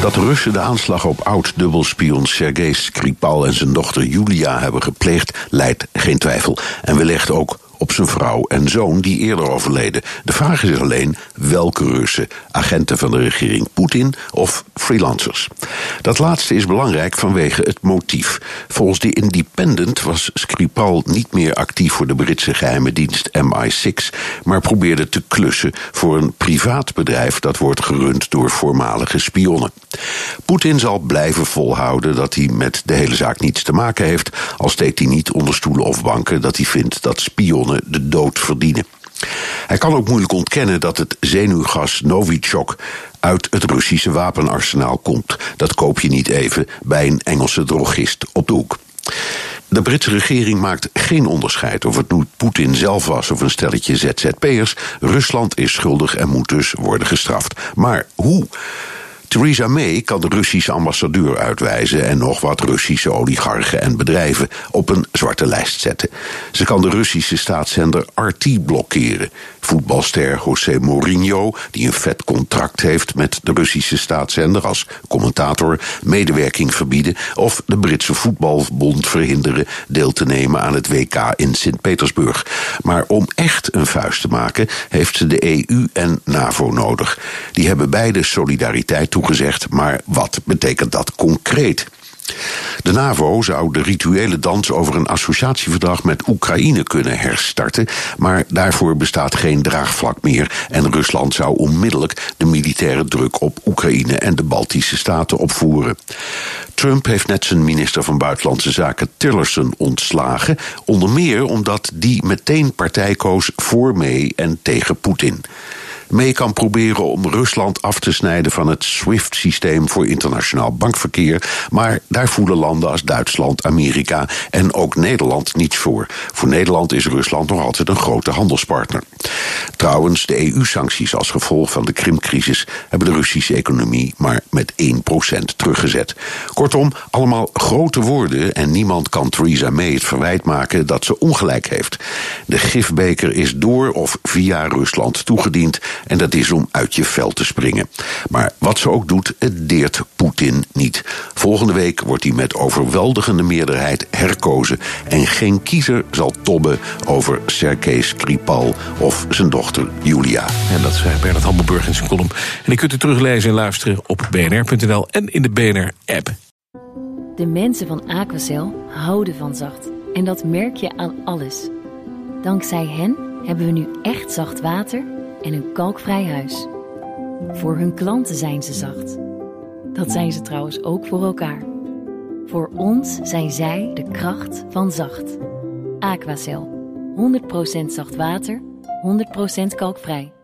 Dat Russen de aanslag op oud-dubbelspion Sergei Skripal en zijn dochter Julia hebben gepleegd, leidt geen twijfel. En wellicht ook op zijn vrouw en zoon die eerder overleden. De vraag is alleen welke Russen, agenten van de regering Poetin of freelancers. Dat laatste is belangrijk vanwege het motief. Volgens The Independent was Skripal niet meer actief voor de Britse geheime dienst MI6, maar probeerde te klussen voor een privaat bedrijf dat wordt gerund door voormalige spionnen. Poetin zal blijven volhouden dat hij met de hele zaak niets te maken heeft, al steekt hij niet onder stoelen of banken dat hij vindt dat spionnen de dood verdienen. Hij kan ook moeilijk ontkennen dat het zenuwgas Novichok uit het Russische wapenarsenaal komt. Dat koop je niet even bij een Engelse drogist op de hoek. De Britse regering maakt geen onderscheid of het nu Poetin zelf was of een stelletje ZZP'ers. Rusland is schuldig en moet dus worden gestraft. Maar hoe? Theresa May kan de Russische ambassadeur uitwijzen en nog wat Russische oligarchen en bedrijven op een zwarte lijst zetten. Ze kan de Russische staatszender RT blokkeren. Voetbalster José Mourinho, die een vet contract heeft met de Russische staatszender als commentator, medewerking verbieden of de Britse voetbalbond verhinderen deel te nemen aan het WK in Sint-Petersburg. Maar om echt een vuist te maken, heeft ze de EU en NAVO nodig. Die hebben beide solidariteit maar wat betekent dat concreet? De NAVO zou de rituele dans over een associatieverdrag met Oekraïne kunnen herstarten, maar daarvoor bestaat geen draagvlak meer en Rusland zou onmiddellijk de militaire druk op Oekraïne en de Baltische staten opvoeren. Trump heeft net zijn minister van Buitenlandse Zaken Tillerson ontslagen, onder meer omdat die meteen partij koos voor mee en tegen Poetin mee kan proberen om Rusland af te snijden van het SWIFT-systeem voor internationaal bankverkeer. Maar daar voelen landen als Duitsland, Amerika en ook Nederland niets voor. Voor Nederland is Rusland nog altijd een grote handelspartner. Trouwens, de EU-sancties als gevolg van de Krimcrisis hebben de Russische economie maar met 1% teruggezet. Kortom, allemaal grote woorden en niemand kan Theresa May het verwijt maken dat ze ongelijk heeft. De gifbeker is door of via Rusland toegediend en dat is om uit je vel te springen. Maar wat ze ook doet, het deert Poetin niet. Volgende week wordt hij met overweldigende meerderheid herkozen. En geen kiezer zal tobben over Sergei Skripal of zijn dochter Julia. En dat zei Bernard Hammelburg in zijn column. En die kunt u teruglezen en luisteren op bnr.nl en in de BNR-app. De mensen van Aquacel houden van zacht. En dat merk je aan alles. Dankzij hen hebben we nu echt zacht water en een kalkvrij huis. Voor hun klanten zijn ze zacht. Dat zijn ze trouwens ook voor elkaar. Voor ons zijn zij de kracht van zacht. Aquacel. 100% zacht water, 100% kalkvrij.